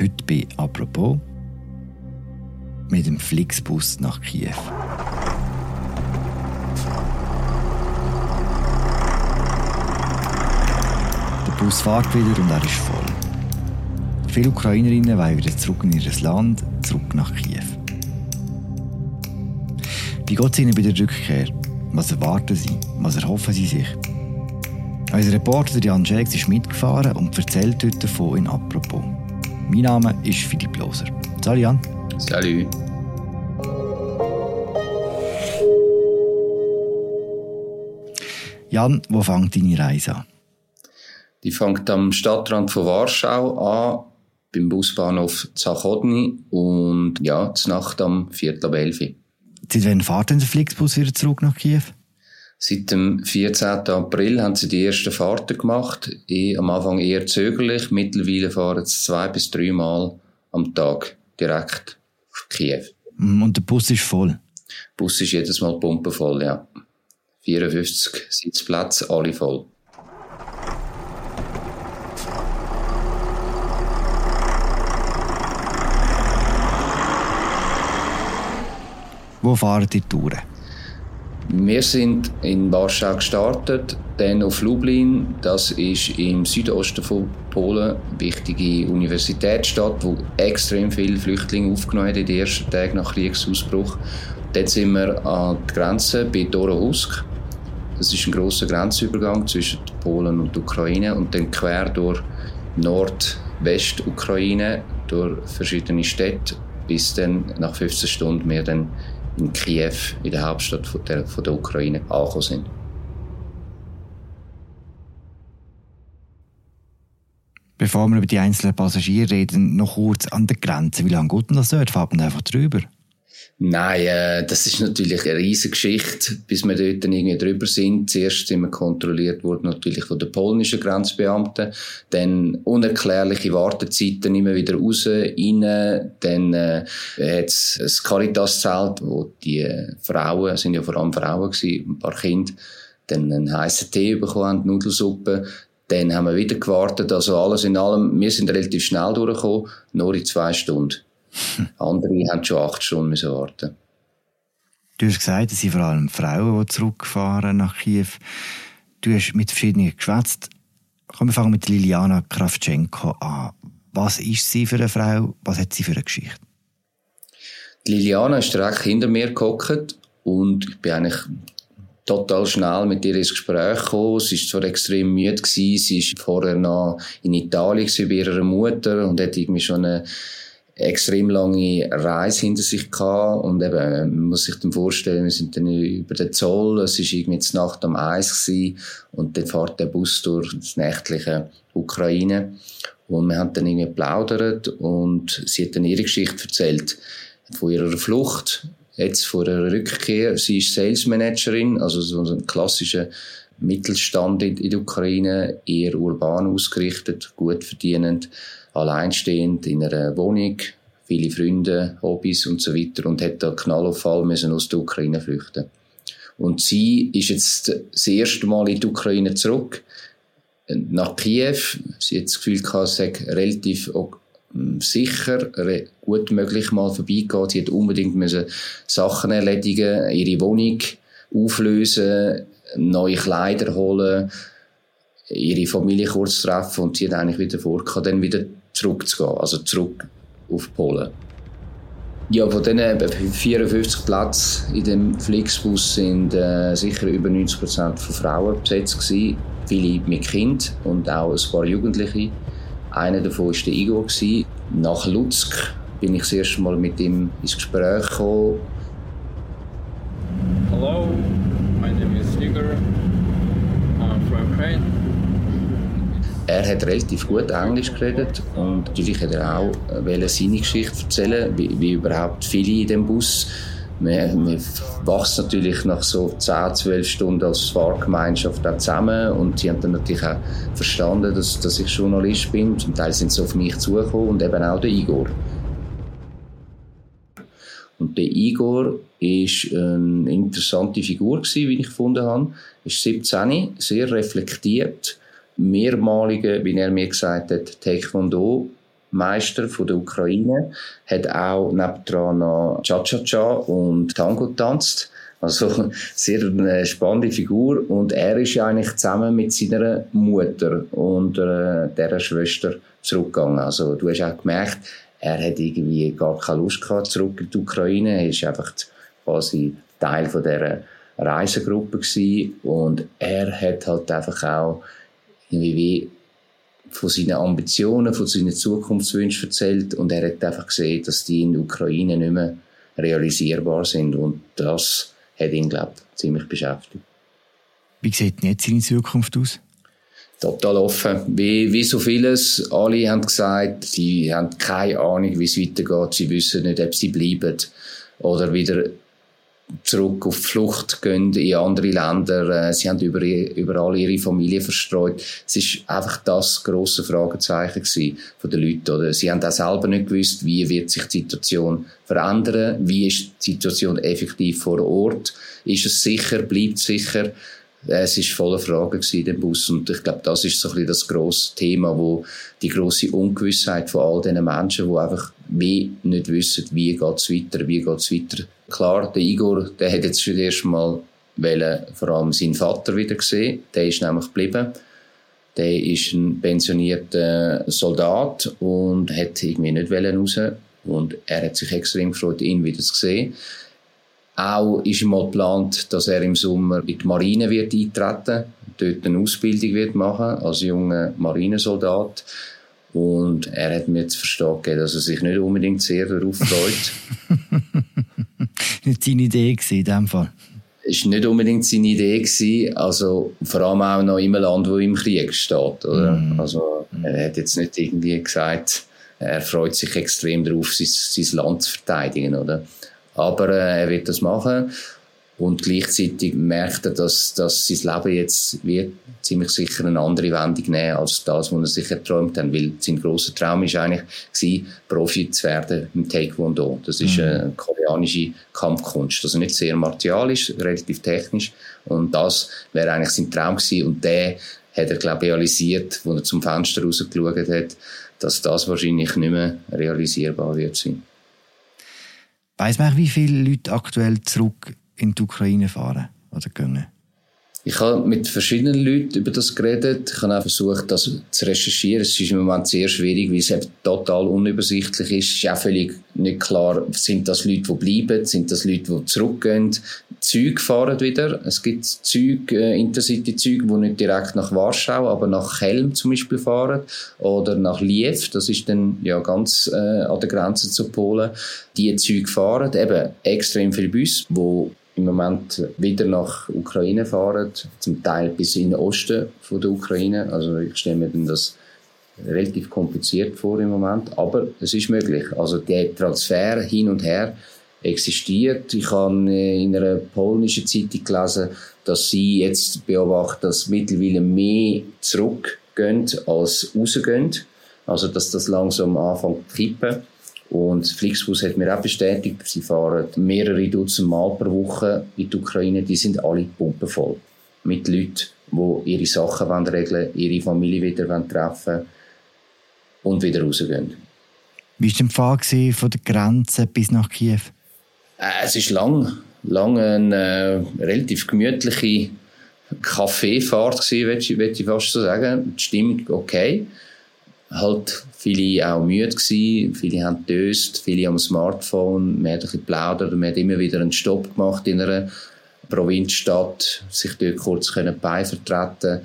Heute bei «Apropos» mit dem Flixbus nach Kiew. Der Bus fährt wieder und er ist voll. Viele Ukrainerinnen wollen wieder zurück in ihr Land, zurück nach Kiew. Wie geht es ihnen bei der Rückkehr? Was erwarten sie? Was erhoffen sie sich? Unser Reporter Jan Schex ist mitgefahren und erzählt heute davon in «Apropos». Mein Name ist Philipp Loser. Salut Jan. Salut. Jan, wo fängt deine Reise an? Die fängt am Stadtrand von Warschau an, beim Busbahnhof Zachodny und ja, zur Nacht am Viertel ab 11 Seit wann fährt denn der Flixbus wieder zurück nach Kiew? Seit dem 14. April haben sie die ersten Fahrten gemacht. Ich, am Anfang eher zögerlich, mittlerweile fahren sie zwei bis drei Mal am Tag direkt auf Kiew. Mm, und der Bus ist voll? Der Bus ist jedes Mal pumpenvoll, ja. 54 Sitzplätze, alle voll. Wo fahren die Touren? Wir sind in Warschau gestartet, dann auf Lublin. Das ist im Südosten von Polen eine wichtige Universitätsstadt, wo extrem viele Flüchtlinge aufgenommen hat in den ersten Tagen nach Kriegsausbruch. Dort sind wir an der Grenze bei Dorohusk. Das ist ein großer Grenzübergang zwischen Polen und Ukraine und dann quer durch Nordwestukraine, durch verschiedene Städte, bis dann nach 15 Stunden wir dann in Kiew, in der Hauptstadt von der, von der Ukraine, angekommen sind. Bevor wir über die einzelnen Passagiere reden, noch kurz an der Grenze. Wie lange geht denn das dort? Fahrt man einfach drüber? Nein, äh, das ist natürlich eine riesige Geschichte, bis wir dort dann irgendwie drüber sind. Zuerst sind wir kontrolliert worden natürlich von den polnischen Grenzbeamten, dann unerklärliche Wartezeiten immer wieder raus, rein, dann äh, hat es ein Caritas-Zelt, wo die Frauen, es sind ja vor allem Frauen gewesen, ein paar Kinder, dann einen heißen Tee bekommen, Nudelsuppe, dann haben wir wieder gewartet, also alles in allem, wir sind relativ schnell durchgekommen, nur in zwei Stunden. Andere haben schon acht Stunden müssen warten. Du hast gesagt, es sind vor allem Frauen, die zurückfahren nach Kiew. Du hast mit verschiedenen geschwätzt. Komm, wir fangen mit Liliana Kravchenko an. Was ist sie für eine Frau? Was hat sie für eine Geschichte? Liliana ist direkt hinter mir gehockt und ich bin eigentlich total schnell mit ihr ins Gespräch gekommen. Sie war zwar extrem müde, gewesen. sie war vorher noch in Italien bei ihrer Mutter und hat irgendwie schon eine extrem lange Reise hinter sich gehabt. Und eben, man muss sich dann vorstellen, wir sind dann über den Zoll, es ist irgendwie die Nacht um eins gewesen, und dann fährt der Bus durch das nächtliche Ukraine. Und wir haben dann irgendwie geplaudert. Und sie hat dann ihre Geschichte erzählt von ihrer Flucht, jetzt vor ihrer Rückkehr. Sie ist Sales Managerin, also so ein klassischer Mittelstand in, der Ukraine, eher urban ausgerichtet, gut verdienend alleinstehend in einer Wohnung, viele Freunde, Hobbys und so weiter und hat da Knallauffall müssen aus der Ukraine flüchten. Und sie ist jetzt das erste Mal in die Ukraine zurück, nach Kiew. Sie hat das Gefühl gehabt, sei relativ sicher, gut möglich mal vorbeigehen. Sie hat unbedingt müssen Sachen erledigen, ihre Wohnung auflösen, neue Kleider holen, ihre Familie kurz treffen und sie hat eigentlich wieder vor, dann wieder zurückzugehen, also zurück auf Polen. Ja, von diesen 54 Plätzen in dem Flixbus sind äh, sicher über 90 Prozent von Frauen besetzt gewesen. Viele mit Kind und auch ein paar Jugendliche. Einer davon war der Igor. Gewesen. Nach Lutsk bin ich das erste Mal mit ihm ins Gespräch gekommen. Hello, my name is Igor. I'm from Ukraine. Er hat relativ gut Englisch geredet und natürlich hat er auch äh, seine Geschichte erzählen, wie, wie überhaupt viele in dem Bus. Man, man wächst natürlich nach so 10, 12 Stunden als Fahrgemeinschaft auch zusammen und sie haben dann natürlich auch verstanden, dass, dass ich Journalist bin. Zum Teil sind sie auf mich zugekommen und eben auch der Igor. Und der Igor ist eine interessante Figur gewesen, wie ich gefunden habe. Er ist 17, sehr reflektiert, mehrmalige, wie er mir gesagt hat, Taekwondo Meister von der Ukraine, hat auch nebendran noch Cha-Cha-Cha und Tango tanzt. Also sehr eine spannende Figur und er ist eigentlich zusammen mit seiner Mutter und äh, der Schwester zurückgegangen. Also du hast auch gemerkt, er hat irgendwie gar keine Lust gehabt zurück in die Ukraine. Er ist einfach quasi Teil von dieser Reisegruppe gewesen und er hat halt einfach auch irgendwie von seinen Ambitionen, von seinen Zukunftswünschen erzählt und er hat einfach gesehen, dass die in der Ukraine nicht mehr realisierbar sind und das hat ihn, glaube ich, ziemlich beschäftigt. Wie sieht jetzt seine Zukunft aus? Total offen. Wie, wie so vieles, alle haben gesagt, sie haben keine Ahnung, wie es weitergeht. Sie wissen nicht, ob sie bleiben oder wieder zurück auf die Flucht gehen in andere Länder. Äh, sie haben über, überall ihre Familie verstreut. Es ist einfach das grosse Fragezeichen von den Leuten. Oder? Sie haben auch selber nicht gewusst, wie wird sich die Situation verändern, wie ist die Situation effektiv vor Ort, ist es sicher, bleibt sicher. Es ist voller Fragen in dem Bus und ich glaube, das ist so ein bisschen das grosse Thema, wo die große Ungewissheit von all diesen Menschen, die einfach wie nicht wissen, wie geht's weiter, wie geht's weiter. Klar, der Igor, der hat jetzt schon erst mal vor allem seinen Vater wieder gesehen. Der ist nämlich geblieben. Der ist ein pensionierter Soldat und hat irgendwie nicht raus. Und er hat sich extrem gefreut, ihn wieder zu sehen. Auch ist mal geplant, dass er im Sommer in die Marine wird eintreten, dort eine Ausbildung wird machen als junger Marinesoldat. Und er hat mir zu verstehen gegeben, dass er sich nicht unbedingt sehr darauf freut. nicht seine Idee gewesen, in dem Fall. Es war nicht unbedingt seine Idee gewesen, also vor allem auch noch im Land, wo im Krieg steht, oder? Mm. Also, er hat jetzt nicht irgendwie gesagt, er freut sich extrem darauf, sein, sein Land zu verteidigen, oder? Aber äh, er wird das machen und gleichzeitig merkt er, dass, dass sein Leben jetzt wird ziemlich sicher eine andere Wendung nehmen als das, was er sich erträumt hat. Weil sein grosser Traum war eigentlich, gewesen, Profi zu werden im Taekwondo. Das ist mhm. eine koreanische Kampfkunst. Also nicht sehr martialisch, relativ technisch. Und das wäre eigentlich sein Traum gewesen. Und der hat er, glaube ich, realisiert, als er zum Fenster rausgeschaut hat, dass das wahrscheinlich nicht mehr realisierbar wird sein. Weiss man, wie viele Leute aktuell zurück in die Ukraine fahren oder gehen? Ich habe mit verschiedenen Leuten über das geredet. Ich habe auch versucht, das zu recherchieren. Es ist im Moment sehr schwierig, weil es eben total unübersichtlich ist. Es ist auch völlig nicht klar, sind das Leute, die bleiben, sind das Leute, die zurückgehen. Züge fahren wieder. Es gibt Züge, äh, Intercity-Züge, die nicht direkt nach Warschau, aber nach Chelm zum Beispiel fahren oder nach Liev. Das ist dann ja ganz äh, an der Grenze zu Polen. Die Züge fahren eben extrem viele Busse, die im Moment wieder nach Ukraine fahren, zum Teil bis in den Osten von der Ukraine. Also ich stelle mir das relativ kompliziert vor im Moment, aber es ist möglich. Also der Transfer hin und her existiert. Ich habe in einer polnischen Zeitung gelesen, dass sie jetzt beobachten, dass mittlerweile mehr zurückgehen als rausgehen. Also dass das langsam anfängt zu kippen. Und Flixbus hat mir auch bestätigt, sie fahren mehrere Dutzend Mal pro Woche in die Ukraine, die sind alle pumpenvoll. Mit Leuten, die ihre Sachen wollen regeln ihre Familie wieder treffen wollen und wieder rausgehen. Wie war der Fall von der Grenze bis nach Kiew? Äh, es ist lang, lang eine äh, relativ gemütliche Kaffeefahrt gewesen, würde ich fast so sagen. Die Stimmung okay halt viele auch müde gewesen, viele haben döst, viele am Smartphone, man hat ein bisschen plaudert, man hat immer wieder einen Stopp gemacht in einer Provinzstadt, sich dort kurz können beivertreten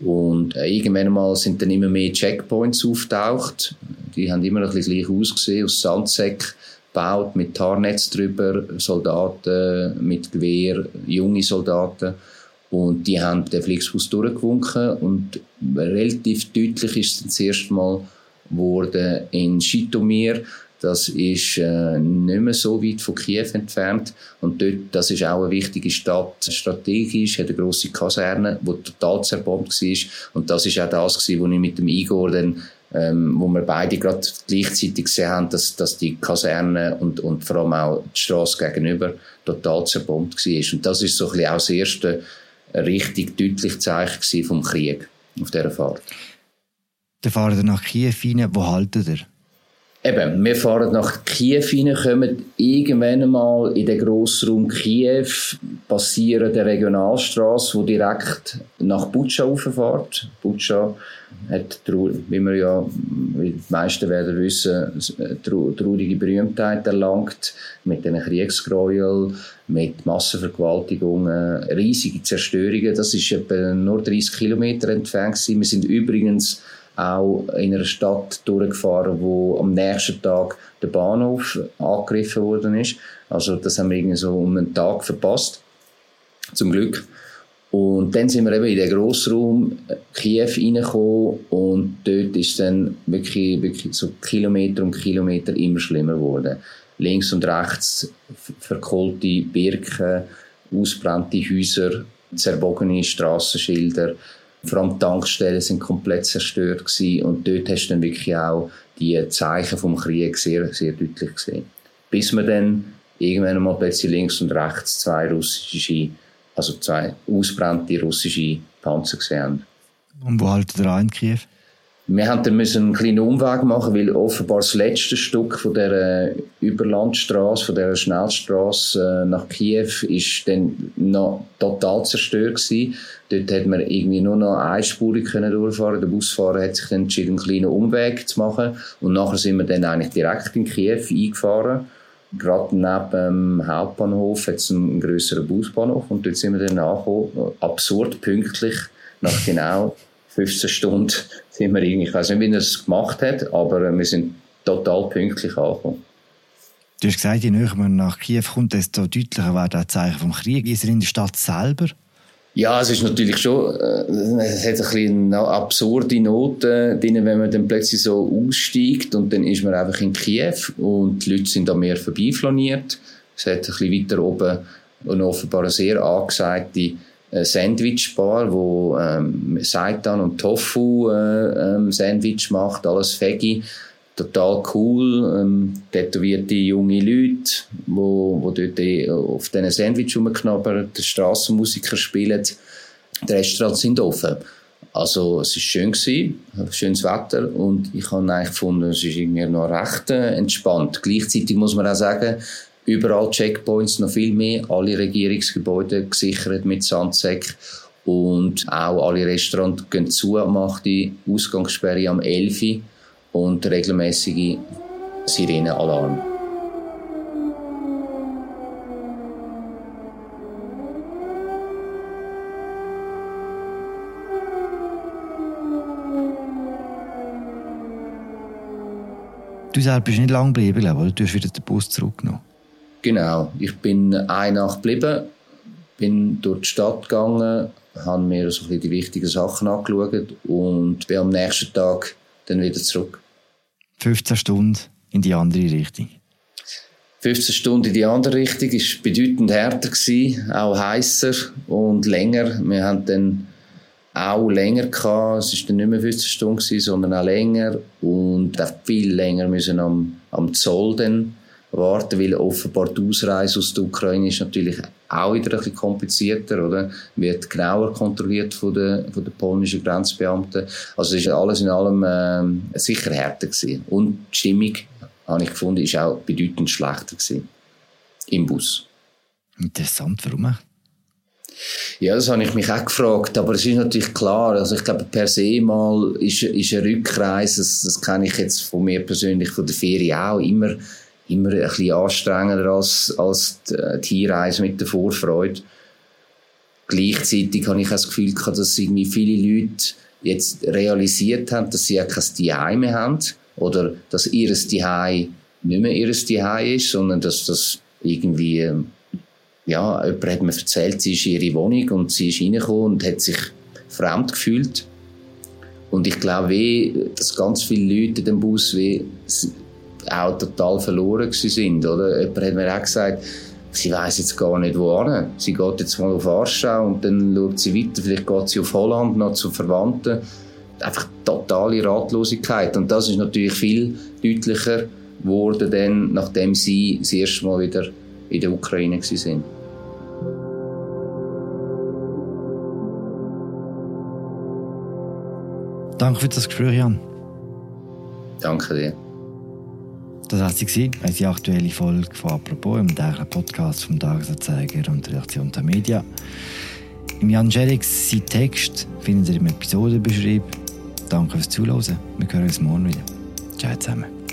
und äh, irgendwann mal sind dann immer mehr Checkpoints auftaucht. Die haben immer ein bisschen gleich ausgesehen, aus Sandsäck gebaut, mit Tarnetz drüber, Soldaten mit Gewehr, junge Soldaten. Und die haben den Flixbus durchgewunken und relativ deutlich ist es das erste Mal geworden in Schitomir. Das ist äh, nicht mehr so weit von Kiew entfernt. Und dort, das ist auch eine wichtige Stadt. Strategisch hat eine grosse Kaserne, die total zerbombt war. Und das ist auch das, was ich mit dem Igor dann ähm, wo wir beide gerade gleichzeitig gesehen haben, dass, dass die Kaserne und, und vor allem auch die Straße gegenüber total zerbombt war. Und das ist so ein bisschen auch das erste richtig deutlich Zeichen vom Krieg auf dieser Fahrt. Dann fahren ihr nach Kiew rein. Wo haltet ihr? Eben, wir fahren nach Kiew rein, kommen irgendwann mal in den Grossraum Kiew, passieren der Regionalstraße, die direkt nach Butscha rauffährt. Butscha hat, wie wir ja, wie die meisten werden wissen, traurige Berühmtheit erlangt, mit den Kriegsgräueln, mit Massenvergewaltigungen, riesige Zerstörungen. Das ist etwa nur 30 Kilometer entfernt. Wir sind übrigens auch in einer Stadt durchgefahren, wo am nächsten Tag der Bahnhof angegriffen worden ist. Also das haben wir irgendwie so um einen Tag verpasst. Zum Glück. Und dann sind wir eben in den Grossraum Kiew reingekommen und dort ist dann wirklich, wirklich so Kilometer um Kilometer immer schlimmer geworden. Links und rechts verkohlte Birken, ausbrannte Häuser, zerbogene Strassenschilder, vor allem die Tankstellen sind komplett zerstört gewesen. und dort hast du dann wirklich auch die Zeichen vom Krieg sehr, sehr deutlich gesehen. Bis wir dann irgendwann mal plötzlich links und rechts zwei russische, also zwei ausbrannte russische Panzer gesehen haben. Und wo haltet ihr an Kiew? Wir haben müssen einen kleinen Umweg machen, weil offenbar das letzte Stück von der Überlandstraße, von der Schnellstraße äh, nach Kiew, ist dann noch total zerstört gewesen. Dort hat man irgendwie nur noch einspurig können durchfahren. Der Busfahrer hat sich dann entschieden, einen kleinen Umweg zu machen. Und nachher sind wir dann eigentlich direkt in Kiew eingefahren. Gerade neben dem Hauptbahnhof hat es einen grösseren Busbahnhof und dort sind wir dann angekommen. Absurd pünktlich, nach genau 15 Stunden sind wir irgendwie, ich weiß nicht, wie er es gemacht hat, aber wir sind total pünktlich angekommen. Du hast gesagt, je näher man nach Kiew kommt, desto deutlicher wird das Zeichen vom Krieg. Ist er in der Stadt selber? Ja, es ist natürlich schon, äh, es hat ein bisschen eine absurde Noten drin, wenn man dann plötzlich so aussteigt und dann ist man einfach in Kiew und die Leute sind da mehr vorbeiflaniert. Es hat ein bisschen weiter oben eine offenbar eine sehr angesagte Sandwichbar, wo ähm, Seitan und Tofu äh, ähm, Sandwich macht, alles Veggie. Total cool, ähm, tätowierte junge Leute, wo, wo dort äh, auf diesen Sandwich rumknabbern, die Strassenmusiker spielen, die Restaurants sind offen. Also es war schön gewesen, schönes Wetter und ich habe eigentlich gefunden, es ist irgendwie noch recht äh, entspannt. Gleichzeitig muss man auch sagen, Überall Checkpoints, noch viel mehr. Alle Regierungsgebäude gesichert mit Sandsäck. Und auch alle Restaurants gehen zu am die Ausgangssperre am 11 und regelmäßige Sirenenalarm. Du selbst bist nicht lange geblieben, glaube du hast wieder den Bus zurückgenommen. Genau. Ich bin eine Nacht geblieben, bin durch die Stadt gegangen, habe mir so die wichtigen Sachen angeschaut und bin am nächsten Tag dann wieder zurück. 15 Stunden in die andere Richtung. 15 Stunden in die andere Richtung ist bedeutend härter gewesen, auch heißer und länger. Wir haben dann auch länger gehabt. Es ist dann nicht mehr 15 Stunden gewesen, sondern auch länger und auch viel länger müssen am, am Zoll dann warten, weil offenbar die Ausreise aus der Ukraine ist natürlich auch wieder ein bisschen komplizierter, oder? Wird genauer kontrolliert von den, von den polnischen Grenzbeamten. Also es ist alles in allem ähm, sicher härter gewesen. Und die Stimmung, habe ich gefunden, ist auch bedeutend schlechter gewesen. Im Bus. Interessant, warum? Ja, das habe ich mich auch gefragt, aber es ist natürlich klar, also ich glaube per se mal ist, ist eine Rückreise, das, das kenne ich jetzt von mir persönlich, von der Ferie auch, immer immer ein bisschen anstrengender als, als die Reise mit der Vorfreude. Gleichzeitig habe ich das Gefühl gehabt, dass irgendwie viele Leute jetzt realisiert haben, dass sie ja kein Zuhause mehr haben oder dass ihr Zuhause nicht mehr ihr Zuhause ist, sondern dass das irgendwie, ähm, ja, jemand hat mir erzählt, sie ist ihre Wohnung und sie ist reingekommen und hat sich fremd gefühlt. Und ich glaube, dass ganz viele Leute in dem Bus wie, auch total verloren sind. Oder? Jemand hat mir auch gesagt, sie weiß jetzt gar nicht wohin. Sie geht jetzt mal auf Warschau und dann schaut sie weiter. Vielleicht geht sie auf Holland noch zu Verwandten. Einfach totale Ratlosigkeit. Und das ist natürlich viel deutlicher geworden, dann, nachdem sie das erste Mal wieder in der Ukraine waren. Danke für das Gespräch, Jan. Danke dir. Das war sie, unsere aktuelle Folge von «Apropos» im täglichen Podcast vom Tagesanzeiger und der Redaktion der Media. Im Jan Jerix sein Text findet ihr im Episodenbeschrieb. Danke fürs Zuhören. Wir hören uns morgen wieder. Ciao zusammen.